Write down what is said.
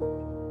you